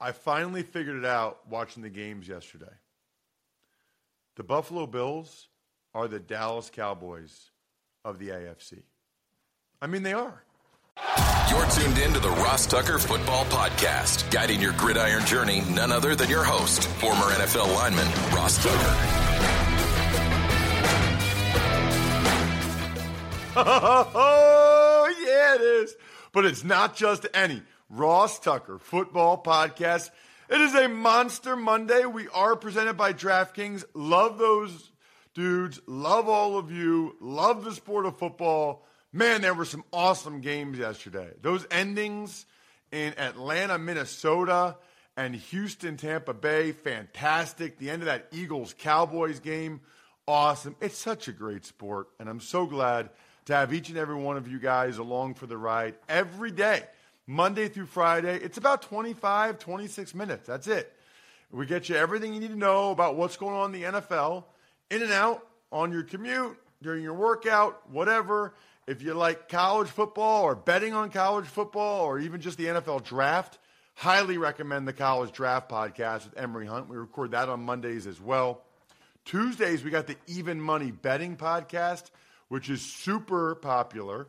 I finally figured it out watching the games yesterday. The Buffalo Bills are the Dallas Cowboys of the AFC. I mean, they are. You're tuned in to the Ross Tucker Football Podcast, guiding your gridiron journey, none other than your host, former NFL lineman, Ross Tucker. Oh, yeah, it is. But it's not just any Ross Tucker Football Podcast. It is a Monster Monday. We are presented by DraftKings. Love those dudes. Love all of you. Love the sport of football. Man, there were some awesome games yesterday. Those endings in Atlanta, Minnesota, and Houston, Tampa Bay, fantastic. The end of that Eagles Cowboys game, awesome. It's such a great sport, and I'm so glad to have each and every one of you guys along for the ride every day, Monday through Friday. It's about 25, 26 minutes. That's it. We get you everything you need to know about what's going on in the NFL, in and out, on your commute, during your workout, whatever. If you like college football or betting on college football or even just the NFL draft, highly recommend the College Draft Podcast with Emery Hunt. We record that on Mondays as well. Tuesdays, we got the Even Money Betting Podcast, which is super popular.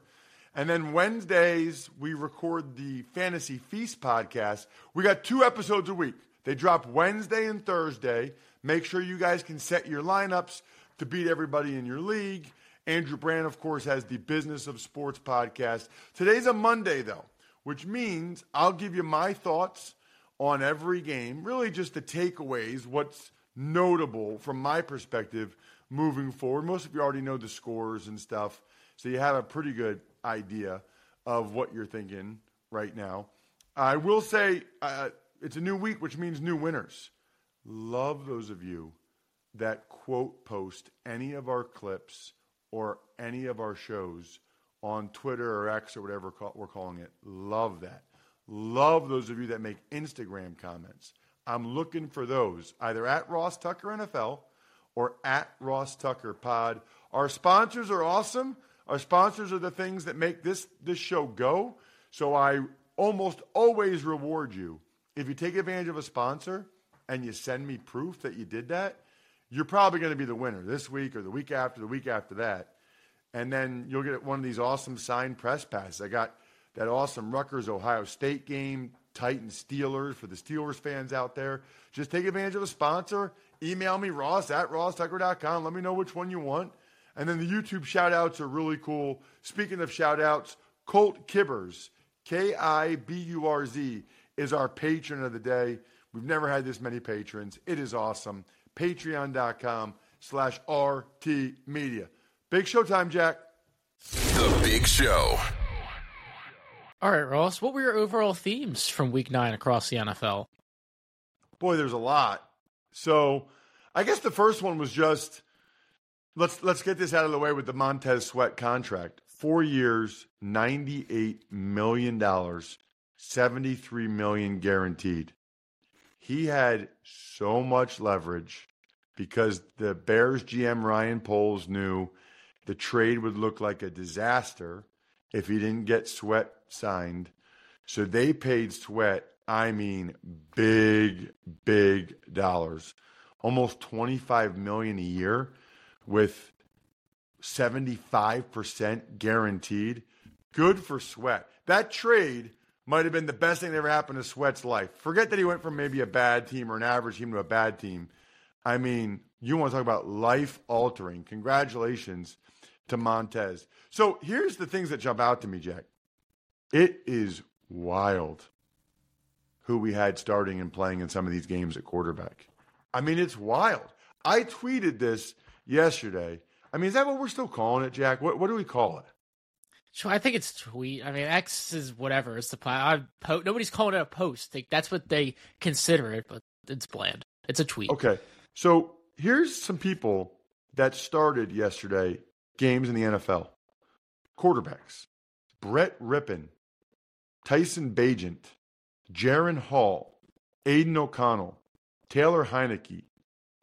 And then Wednesdays, we record the Fantasy Feast podcast. We got two episodes a week. They drop Wednesday and Thursday. Make sure you guys can set your lineups to beat everybody in your league. Andrew Brandt, of course, has the Business of Sports podcast. Today's a Monday, though, which means I'll give you my thoughts on every game, really just the takeaways, what's notable from my perspective moving forward. Most of you already know the scores and stuff, so you have a pretty good idea of what you're thinking right now. I will say uh, it's a new week, which means new winners. Love those of you that quote post any of our clips or any of our shows on Twitter or X or whatever we're calling it. Love that. Love those of you that make Instagram comments. I'm looking for those either at Ross Tucker NFL or at Ross Tucker Pod. Our sponsors are awesome. Our sponsors are the things that make this this show go. So I almost always reward you if you take advantage of a sponsor and you send me proof that you did that. You're probably going to be the winner this week or the week after, the week after that. And then you'll get one of these awesome signed press passes. I got that awesome Rutgers Ohio State game, Titans Steelers for the Steelers fans out there. Just take advantage of a sponsor. Email me, Ross at rosstucker.com. Let me know which one you want. And then the YouTube shout outs are really cool. Speaking of shout outs, Colt Kiburz, K I B U R Z, is our patron of the day. We've never had this many patrons. It is awesome patreon.com slash RT Media. Big showtime, Jack. The Big Show. All right, Ross, what were your overall themes from week nine across the NFL? Boy, there's a lot. So I guess the first one was just let's let's get this out of the way with the Montez Sweat contract. Four years, $98 million, 73 million guaranteed. He had so much leverage because the Bears GM Ryan Poles knew the trade would look like a disaster if he didn't get Sweat signed. So they paid Sweat, I mean, big, big dollars, almost 25 million a year with 75% guaranteed. Good for Sweat. That trade might have been the best thing that ever happened to Sweat's life. Forget that he went from maybe a bad team or an average team to a bad team. I mean, you want to talk about life altering. Congratulations to Montez. So here's the things that jump out to me, Jack. It is wild who we had starting and playing in some of these games at quarterback. I mean, it's wild. I tweeted this yesterday. I mean, is that what we're still calling it, Jack? What, what do we call it? So I think it's tweet. I mean, X is whatever. It's the I, po- nobody's calling it a post. Like, that's what they consider it, but it's bland. It's a tweet. Okay. So here's some people that started yesterday games in the NFL. Quarterbacks: Brett Rypien, Tyson Bagent, Jaren Hall, Aidan O'Connell, Taylor Heinicke,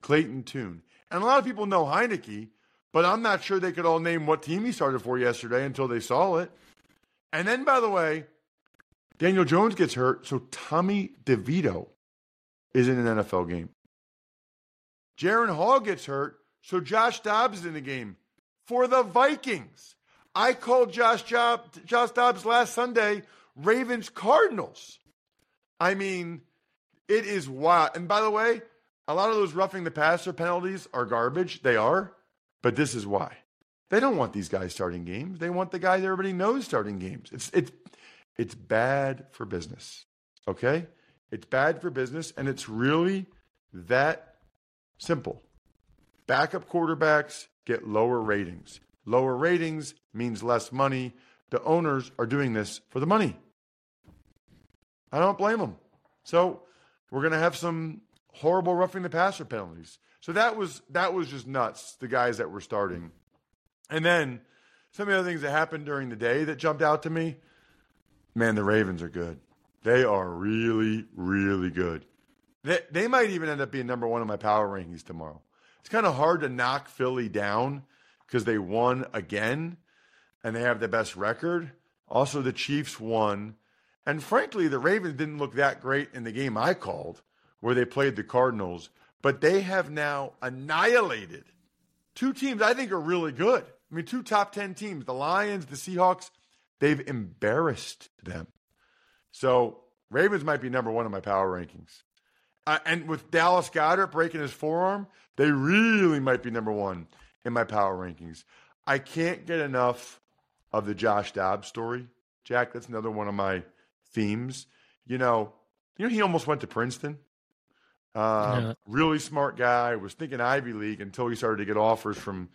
Clayton Tune. And a lot of people know Heinicke, but I'm not sure they could all name what team he started for yesterday until they saw it. And then, by the way, Daniel Jones gets hurt, so Tommy DeVito is in an NFL game. Jaren Hall gets hurt, so Josh Dobbs is in the game for the Vikings. I called Josh, Job, Josh Dobbs last Sunday Ravens Cardinals. I mean, it is wild. And by the way, a lot of those roughing the passer penalties are garbage. They are. But this is why. They don't want these guys starting games. They want the guys everybody knows starting games. It's it's it's bad for business. Okay? It's bad for business and it's really that simple. Backup quarterbacks get lower ratings. Lower ratings means less money. The owners are doing this for the money. I don't blame them. So we're going to have some horrible roughing the passer penalties. So that was that was just nuts. The guys that were starting, mm-hmm. and then some of the other things that happened during the day that jumped out to me. Man, the Ravens are good. They are really, really good. They, they might even end up being number one in my power rankings tomorrow. It's kind of hard to knock Philly down because they won again and they have the best record. Also, the Chiefs won. And frankly, the Ravens didn't look that great in the game I called where they played the Cardinals, but they have now annihilated two teams I think are really good. I mean, two top 10 teams, the Lions, the Seahawks, they've embarrassed them. So, Ravens might be number one in my power rankings. Uh, and with Dallas Goedert breaking his forearm, they really might be number one in my power rankings. I can't get enough of the Josh Dobbs story. Jack, that's another one of my themes. You know, you know, he almost went to Princeton. Um, yeah. Really smart guy. Was thinking Ivy League until he started to get offers from,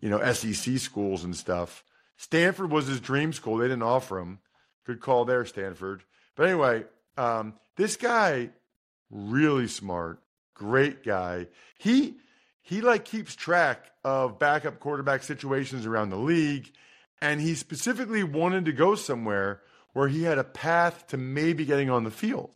you know, SEC schools and stuff. Stanford was his dream school. They didn't offer him. Good call there, Stanford. But anyway, um, this guy, really smart, great guy. He he like keeps track of backup quarterback situations around the league, and he specifically wanted to go somewhere where he had a path to maybe getting on the field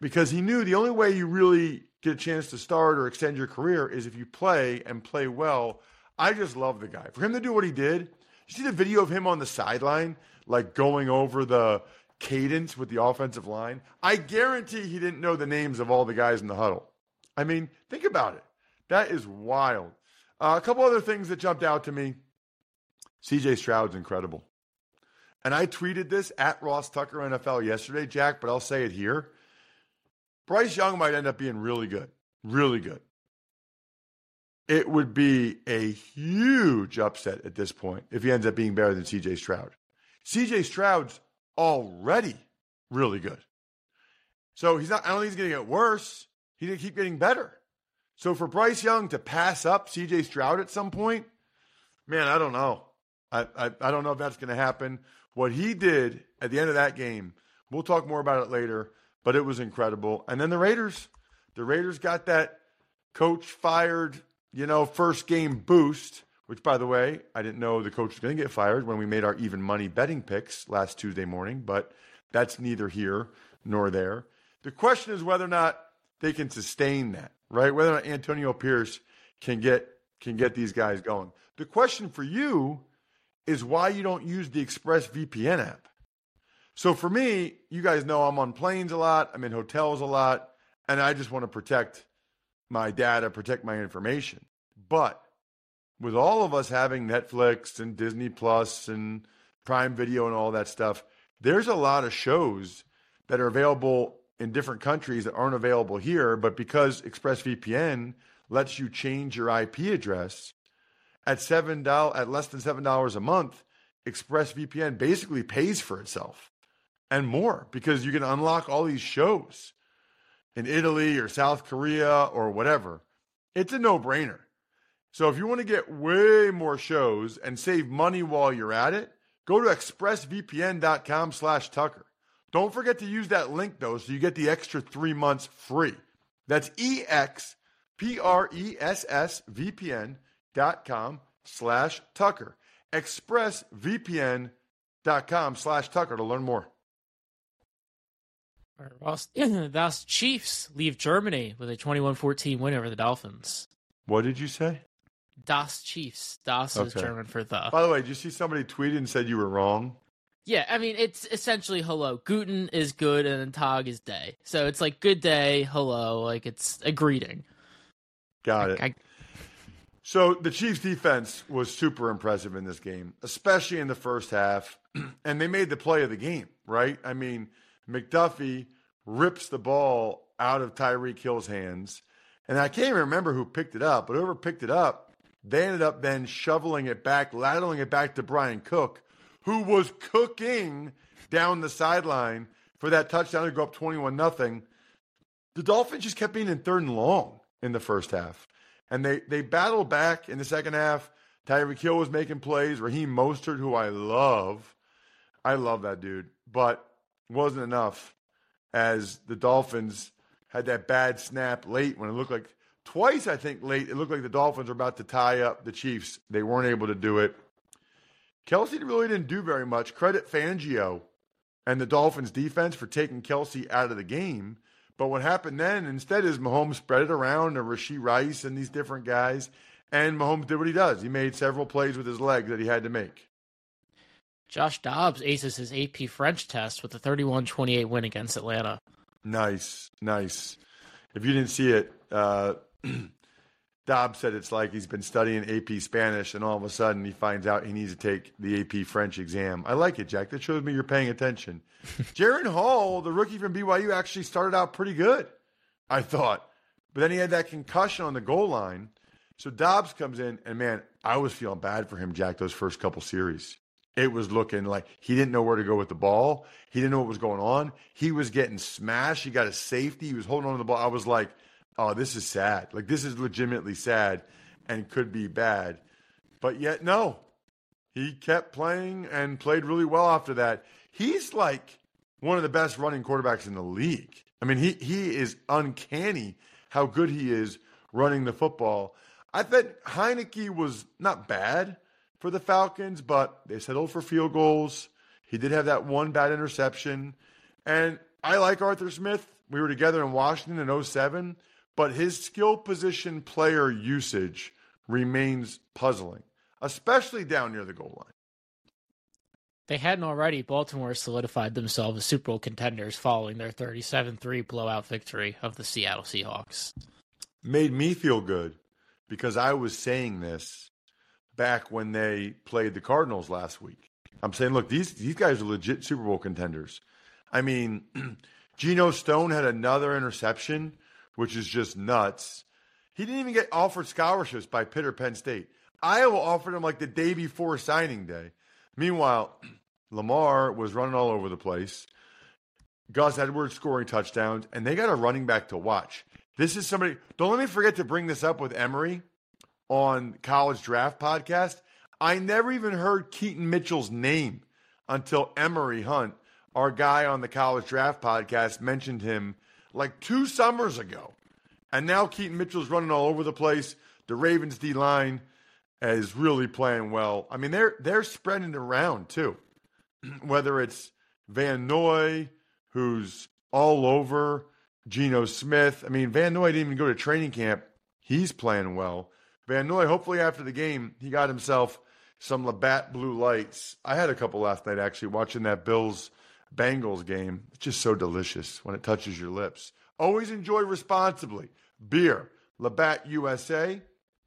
because he knew the only way you really get a chance to start or extend your career is if you play and play well. I just love the guy. For him to do what he did, you see the video of him on the sideline, like going over the cadence with the offensive line? I guarantee he didn't know the names of all the guys in the huddle. I mean, think about it. That is wild. Uh, a couple other things that jumped out to me. CJ Stroud's incredible. And I tweeted this at Ross Tucker NFL yesterday, Jack, but I'll say it here. Bryce Young might end up being really good, really good. It would be a huge upset at this point if he ends up being better than CJ Stroud. CJ Stroud's already really good. So he's not, I don't think he's going to get worse. He's going to keep getting better. So for Bryce Young to pass up CJ Stroud at some point, man, I don't know. I, I, I don't know if that's going to happen. What he did at the end of that game, we'll talk more about it later, but it was incredible. And then the Raiders, the Raiders got that coach fired, you know, first game boost, which by the way, I didn't know the coach was going to get fired when we made our even money betting picks last Tuesday morning, but that's neither here nor there. The question is whether or not they can sustain that, right? Whether or not Antonio Pierce can get can get these guys going. The question for you is why you don't use the Express VPN app. So for me, you guys know I'm on planes a lot, I'm in hotels a lot, and I just want to protect my data, protect my information. But with all of us having Netflix and Disney Plus and Prime Video and all that stuff, there's a lot of shows that are available in different countries that aren't available here. But because ExpressVPN lets you change your IP address at seven dollars at less than seven dollars a month, ExpressVPN basically pays for itself and more because you can unlock all these shows in Italy or South Korea or whatever. It's a no-brainer. So if you want to get way more shows and save money while you're at it, go to expressvpn.com slash Tucker. Don't forget to use that link though, so you get the extra three months free. That's E-X-P-R-E-S-S-V-P-N dot com slash Tucker. ExpressVPN.com slash Tucker to learn more. Ross, Das Chiefs leave Germany with a 21-14 win over the Dolphins. What did you say? Das Chiefs. Das is German for the. By the way, did you see somebody tweeted and said you were wrong? Yeah, I mean it's essentially hello. Guten is good and then Tag is day. So it's like good day, hello, like it's a greeting. Got it. I, So the Chiefs defense was super impressive in this game, especially in the first half. and they made the play of the game, right? I mean, McDuffie rips the ball out of Tyreek Hill's hands. And I can't even remember who picked it up, but whoever picked it up, they ended up then shoveling it back, ladling it back to Bryan Cook, who was cooking down the sideline for that touchdown to go up 21 nothing. The Dolphins just kept being in third and long in the first half. And they, they battled back in the second half. Tyreek Hill was making plays. Raheem Mostert, who I love. I love that dude. But wasn't enough as the Dolphins had that bad snap late when it looked like twice, I think, late. It looked like the Dolphins were about to tie up the Chiefs. They weren't able to do it. Kelce really didn't do very much. Credit Fangio and the Dolphins defense for taking Kelce out of the game. But what happened then instead is Mahomes spread it around to Rashee Rice and these different guys. And Mahomes did what he does. He made several plays with his legs that he had to make. Josh Dobbs aces his AP French test with a 31-28 win against Atlanta. Nice, nice. If you didn't see it, uh, Dobbs said it's like he's been studying AP Spanish and all of a sudden he finds out he needs to take the AP French exam. I like it, Jack. That shows me you're paying attention. Jaren Hall, the rookie from BYU, actually started out pretty good, I thought. But then he had that concussion on the goal line. So Dobbs comes in, and man, I was feeling bad for him, Jack, those first couple series. It was looking like he didn't know where to go with the ball. He didn't know what was going on. He was getting smashed. He got a safety. He was holding on to the ball. I was like, oh, this is sad. Like, this is legitimately sad and could be bad. But yet, no. He kept playing and played really well after that. He's like one of the best running quarterbacks in the league. I mean, he, he is uncanny how good he is running the football. I thought Heinicke was not bad for the Falcons, but they settled for field goals. He did have that one bad interception. And I like Arthur Smith. We were together in Washington in 07, but his skill position player usage remains puzzling, especially down near the goal line. They hadn't already. Baltimore solidified themselves as Super Bowl contenders following their 37-3 blowout victory of the Seattle Seahawks. Made me feel good because I was saying this back when they played the Cardinals last week. I'm saying, look, these these guys are legit Super Bowl contenders. I mean, Geno Stone had another interception, which is just nuts. He didn't even get offered scholarships by Pitt or Penn State. Iowa offered him like the day before signing day. Meanwhile, Lamar was running all over the place. Gus Edwards scoring touchdowns, and they got a running back to watch. This is somebody. Don't let me forget to bring this up with Emery on College Draft Podcast. I never even heard Keaton Mitchell's name until Emery Hunt, our guy on the College Draft Podcast, mentioned him like two summers ago. And now Keaton Mitchell's running all over the place. The Ravens D line is really playing well. I mean, they're they're spreading around too. Whether it's Van Noy, who's all over, Geno Smith. I mean, Van Noy didn't even go to training camp. He's playing well. Van Noy, hopefully after the game, he got himself some Labatt Blue Lights. I had a couple last night actually watching that Bills Bengals game. It's just so delicious when it touches your lips. Always enjoy responsibly. Beer, Labatt USA,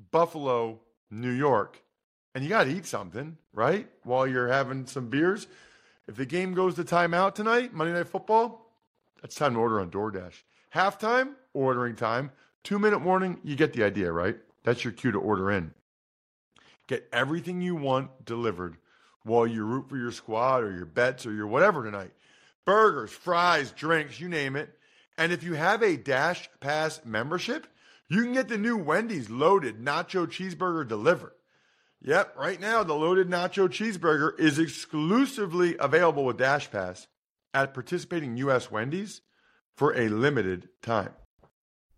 Buffalo, New York. And you got to eat something, right? While you're having some beers. If the game goes to timeout tonight, Monday Night Football, that's time to order on DoorDash. Halftime, ordering time. Two minute warning, you get the idea, right? That's your cue to order in. Get everything you want delivered while you root for your squad or your bets or your whatever tonight. Burgers, fries, drinks, you name it. And if you have a Dash Pass membership, you can get the new Wendy's loaded nacho cheeseburger delivered. Yep, right now the loaded nacho cheeseburger is exclusively available with Dash Pass at participating U.S. Wendy's for a limited time.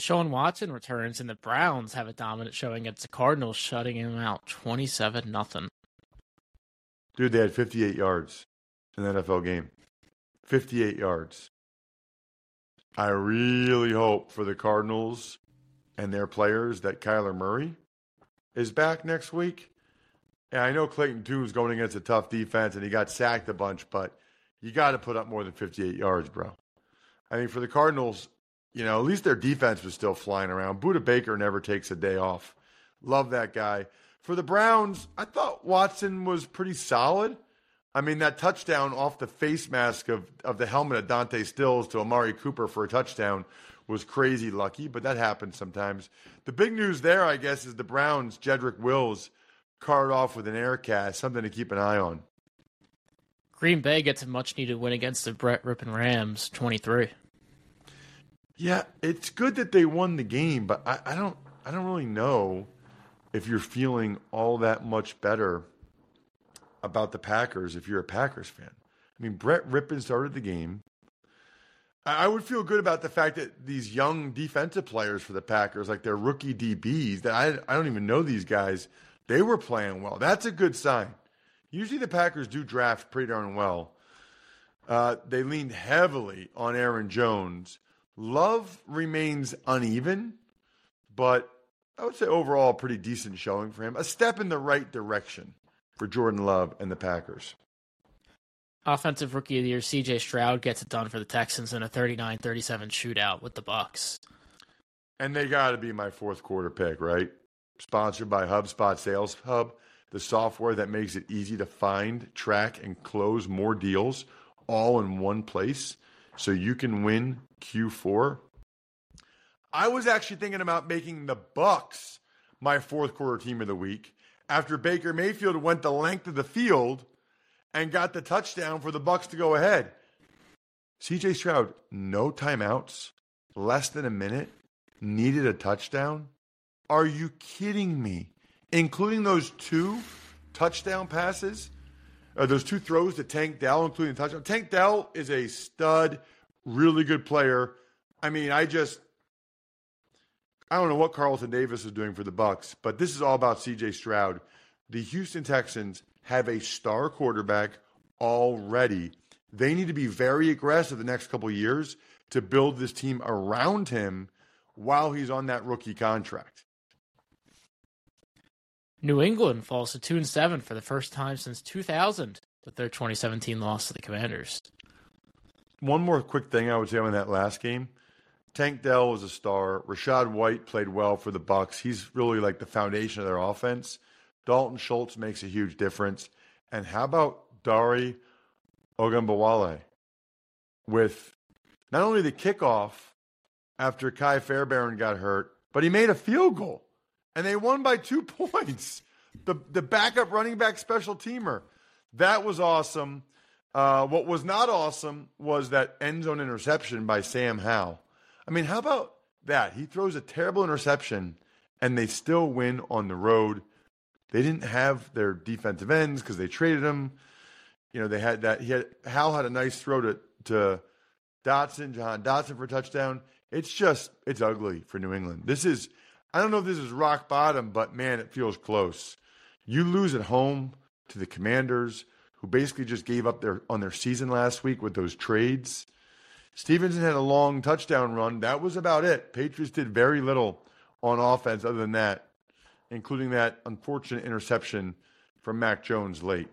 Sean Watson returns, and the Browns have a dominant showing against the Cardinals, shutting him out 27 nothing. Dude, they had 58 yards in the NFL game. 58 yards. I really hope for the Cardinals and their players that Kyler Murray is back next week. And I know Clayton Tune's going against a tough defense and he got sacked a bunch, but you got to put up more than 58 yards, bro. I mean, for the Cardinals, you know, at least their defense was still flying around. Budda Baker never takes a day off. Love that guy. For the Browns, I thought Watson was pretty solid. I mean, that touchdown off the face mask of, of the helmet of Dante Stills to Amari Cooper for a touchdown was crazy lucky, but that happens sometimes. The big news there, I guess, is the Browns, Jedrick Wills, carted off with an air cast, something to keep an eye on. Green Bay gets a much needed win against the Brett Rypien Rams 23. Yeah, it's good that they won the game, but I, I don't I don't really know if you're feeling all that much better about the Packers if you're a Packers fan. I mean, Brett Rypien started the game. I would feel good about the fact that these young defensive players for the Packers, like their rookie DBs, that I, I don't even know these guys, they were playing well. That's a good sign. Usually the Packers do draft pretty darn well. Uh, they leaned heavily on Aaron Jones Love remains uneven, but I would say overall a pretty decent showing for him. A step in the right direction for Jordan Love and the Packers. Offensive Rookie of the Year CJ Stroud gets it done for the Texans in a 39-37 shootout with the Bucks. And they got to be my fourth quarter pick, right? Sponsored by HubSpot Sales Hub, the software that makes it easy to find, track, and close more deals all in one place so you can win Q4. I was actually thinking about making the Bucks my fourth quarter team of the week after Baker Mayfield went the length of the field and got the touchdown for the Bucks to go ahead. CJ Stroud, no timeouts, less than a minute, needed a touchdown. Are you kidding me? Including those two touchdown passes, Uh, or those two throws to Tank Dell, including the touchdown. Tank Dell is a stud, really good player. I mean, I just I don't know what Carlton Davis is doing for the Bucks, but this is all about CJ Stroud. The Houston Texans have a star quarterback already. They need to be very aggressive the next couple years to build this team around him while he's on that rookie contract. New England falls to 2 and 7 for the first time since 2000 with their 2017 loss to the Commanders. One more quick thing I would say on that last game Tank Dell was a star. Rachaad White played well for the Bucks. He's really like the foundation of their offense. Dalton Schultz makes a huge difference. And how about Dare Ogunbowale with not only the kickoff after Kai Fairbairn got hurt, but he made a field goal and they won by two points. The the backup running back special teamer. That was awesome. Uh, what was not awesome was that end zone interception by Sam Howell. I mean, how about that? He throws a terrible interception and they still win on the road. They didn't have their defensive ends because they traded them. You know, they had that. He had Hal had a nice throw to to Dotson, Jahan Dotson for a touchdown. It's just it's ugly for New England. This is I don't know if this is rock bottom, but man, it feels close. You lose at home to the Commanders, who basically just gave up their on their season last week with those trades. Stevenson had a long touchdown run. That was about it. Patriots did very little on offense other than that, including that unfortunate interception from Mac Jones late.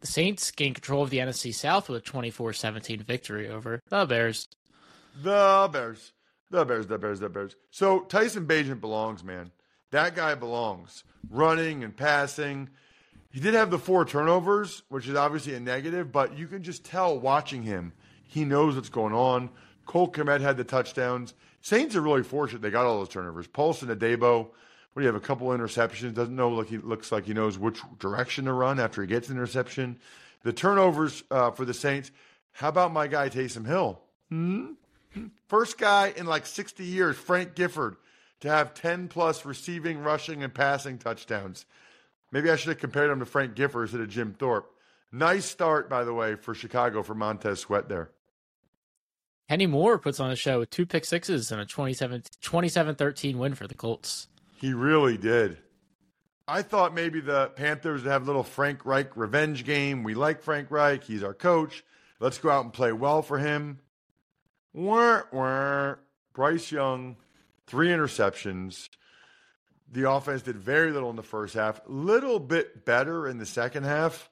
The Saints gained control of the NFC South with a 24 17 victory over the Bears. The Bears. The Bears, the Bears, the Bears. So Tyson Bagent belongs, man. That guy belongs. Running and passing. He did have the four turnovers, which is obviously a negative, but you can just tell watching him, he knows what's going on. Cole Kmet had the touchdowns. Saints are really fortunate they got all those turnovers. Paulson Adebo, what do you have? A couple interceptions. Doesn't know like he looks like he knows which direction to run after he gets an interception. The turnovers uh, for the Saints. How about my guy Taysom Hill? Hmm? First guy in like 60 years, Frank Gifford, to have 10 plus receiving, rushing, and passing touchdowns. Maybe I should have compared him to Frank Gifford instead of Jim Thorpe. Nice start, by the way, for Chicago for Montez Sweat there. Kenny Moore puts on a show with two pick sixes and a 27 13 win for the Colts. He really did. I thought maybe the Panthers would have a little Frank Reich revenge game. We like Frank Reich. He's our coach. Let's go out and play well for him. Wah, wah. Bryce Young, three interceptions. The offense did very little in the first half, little bit better in the second half.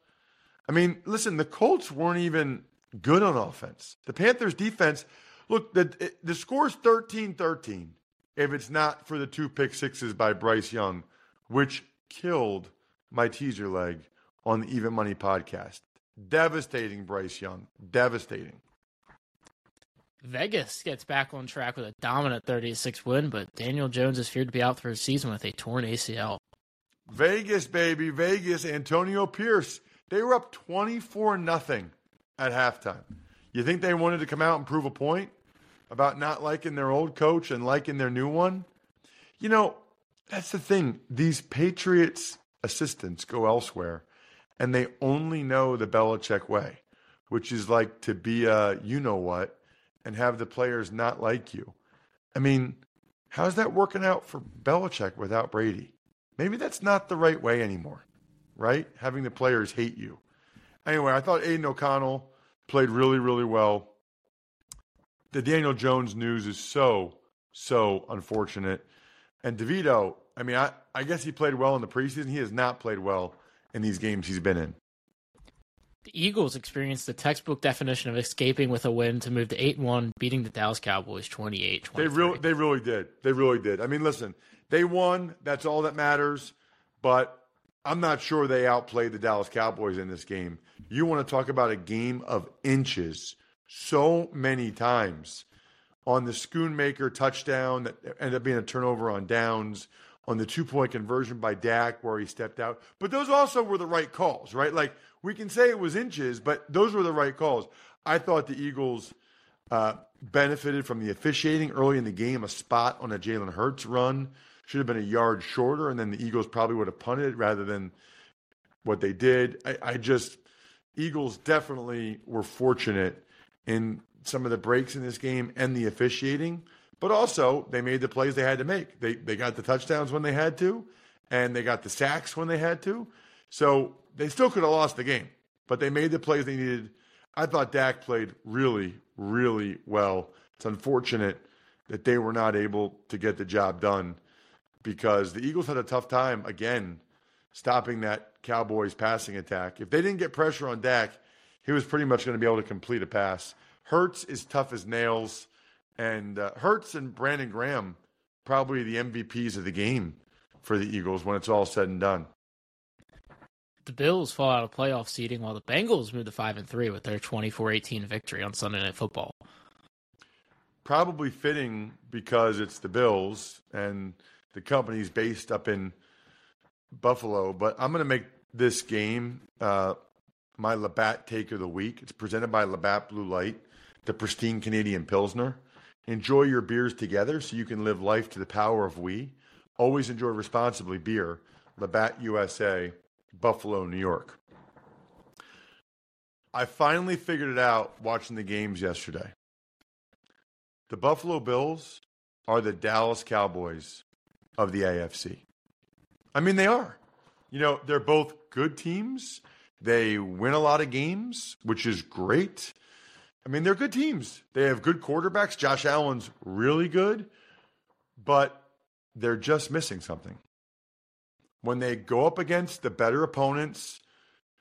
I mean, listen, the Colts weren't even good on offense. The Panthers defense, look, the the score's 13-13 if it's not for the two pick sixes by Bryce Young, which killed my teaser leg on the Even Money podcast. Devastating Bryce Young. Devastating. Vegas gets back on track with a dominant 36 win, but Daniel Jones is feared to be out for a season with a torn ACL. Vegas, baby, Vegas, Antonio Pierce. They were up 24 nothing at halftime. You think they wanted to come out and prove a point about not liking their old coach and liking their new one? You know, that's the thing. These Patriots assistants go elsewhere and they only know the Belichick way, which is like to be a you know what and have the players not like you. I mean, how's that working out for Belichick without Brady? Maybe that's not the right way anymore, right? Having the players hate you. Anyway, I thought Aidan O'Connell played really, really well. The Daniel Jones news is so, so unfortunate. And DeVito, I mean, I, I guess he played well in the preseason. He has not played well in these games he's been in. The Eagles experienced the textbook definition of escaping with a win to move to 8 1, beating the Dallas Cowboys 28 They really, they really did. They really did. I mean, listen, they won. That's all that matters. But I'm not sure they outplayed the Dallas Cowboys in this game. You want to talk about a game of inches so many times on the Schoonmaker touchdown that ended up being a turnover on downs, on the two point conversion by Dak where he stepped out. But those also were the right calls, right? Like we can say it was inches, but those were the right calls. I thought the Eagles uh, benefited from the officiating early in the game. A spot on a Jalen Hurts run should have been a yard shorter, and then the Eagles probably would have punted rather than what they did. I, I just Eagles definitely were fortunate in some of the breaks in this game and the officiating, but also they made the plays they had to make. They they got the touchdowns when they had to, and they got the sacks when they had to. So they still could have lost the game, but they made the plays they needed. I thought Dak played really, really well. It's unfortunate that they were not able to get the job done because the Eagles had a tough time again stopping that Cowboys passing attack. If they didn't get pressure on Dak, he was pretty much going to be able to complete a pass. Hurts is tough as nails, And uh, Hurts and Brandon Graham probably the MVPs of the game for the Eagles when it's all said and done. The Bills fall out of playoff seeding while the Bengals move to 5 and 3 with their 24-18 victory on Sunday Night Football. Probably fitting because it's the Bills and the company's based up in Buffalo, but I'm going to make this game uh, my Labatt take of the week. It's presented by Labatt Blue Light, the pristine Canadian Pilsner. Enjoy your beers together so you can live life to the power of we. Always enjoy responsibly beer. Labatt USA, Buffalo, New York. I finally figured it out watching the games yesterday. The Buffalo Bills are the Dallas Cowboys of the AFC. I mean, they are. You know, they're both good teams. They win a lot of games, which is great. I mean, they're good teams. They have good quarterbacks. Josh Allen's really good, but they're just missing something. When they go up against the better opponents,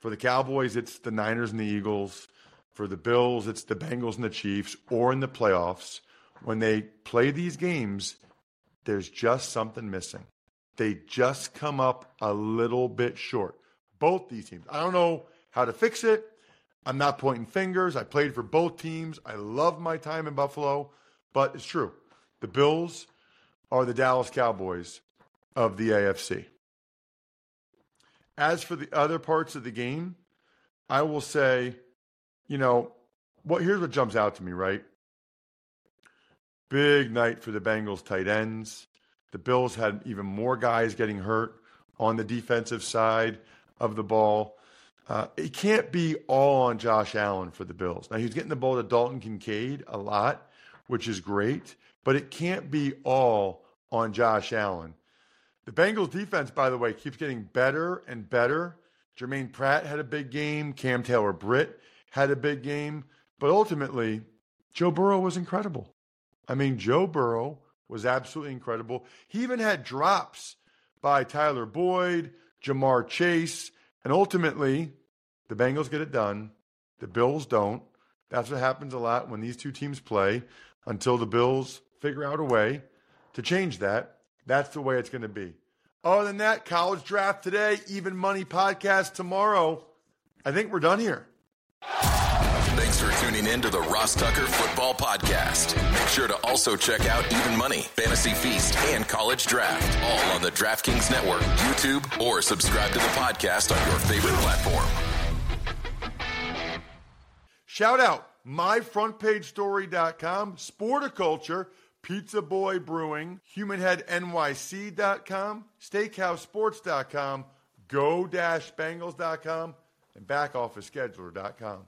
for the Cowboys, it's the Niners and the Eagles. For the Bills, it's the Bengals and the Chiefs, or in the playoffs. When they play these games, there's just something missing. They just come up a little bit short. Both these teams. I don't know how to fix it. I'm not pointing fingers. I played for both teams. I love my time in Buffalo, but it's true. The Bills are the Dallas Cowboys of the AFC. As for the other parts of the game, I will say, you know, what here's what jumps out to me, right? Big night for the Bengals tight ends. The Bills had even more guys getting hurt on the defensive side of the ball. Uh, it can't be all on Josh Allen for the Bills. Now, he's getting the ball to Dalton Kincaid a lot, which is great, but it can't be all on Josh Allen. The Bengals defense, by the way, keeps getting better and better. Jermaine Pratt had a big game. Cam Taylor Britt had a big game. But ultimately, Joe Burrow was incredible. I mean, Joe Burrow was absolutely incredible. He even had drops by Tyler Boyd, Ja'Marr Chase, and ultimately, the Bengals get it done. The Bills don't. That's what happens a lot when these two teams play until the Bills figure out a way to change that. That's the way it's going to be. Other than that, college draft today, even money podcast tomorrow. I think we're done here. Thanks for tuning in to the Ross Tucker Football Podcast. Make sure to also check out Even Money, Fantasy Feast, and College Draft, all on the DraftKings Network, YouTube, or subscribe to the podcast on your favorite platform. Shout out myfrontpagestory.com, Sporticulture, Pizza Boy Brewing, HumanHeadNYC.com, SteakhouseSports.com, Go-Bengals.com, and BackOfficeScheduler.com.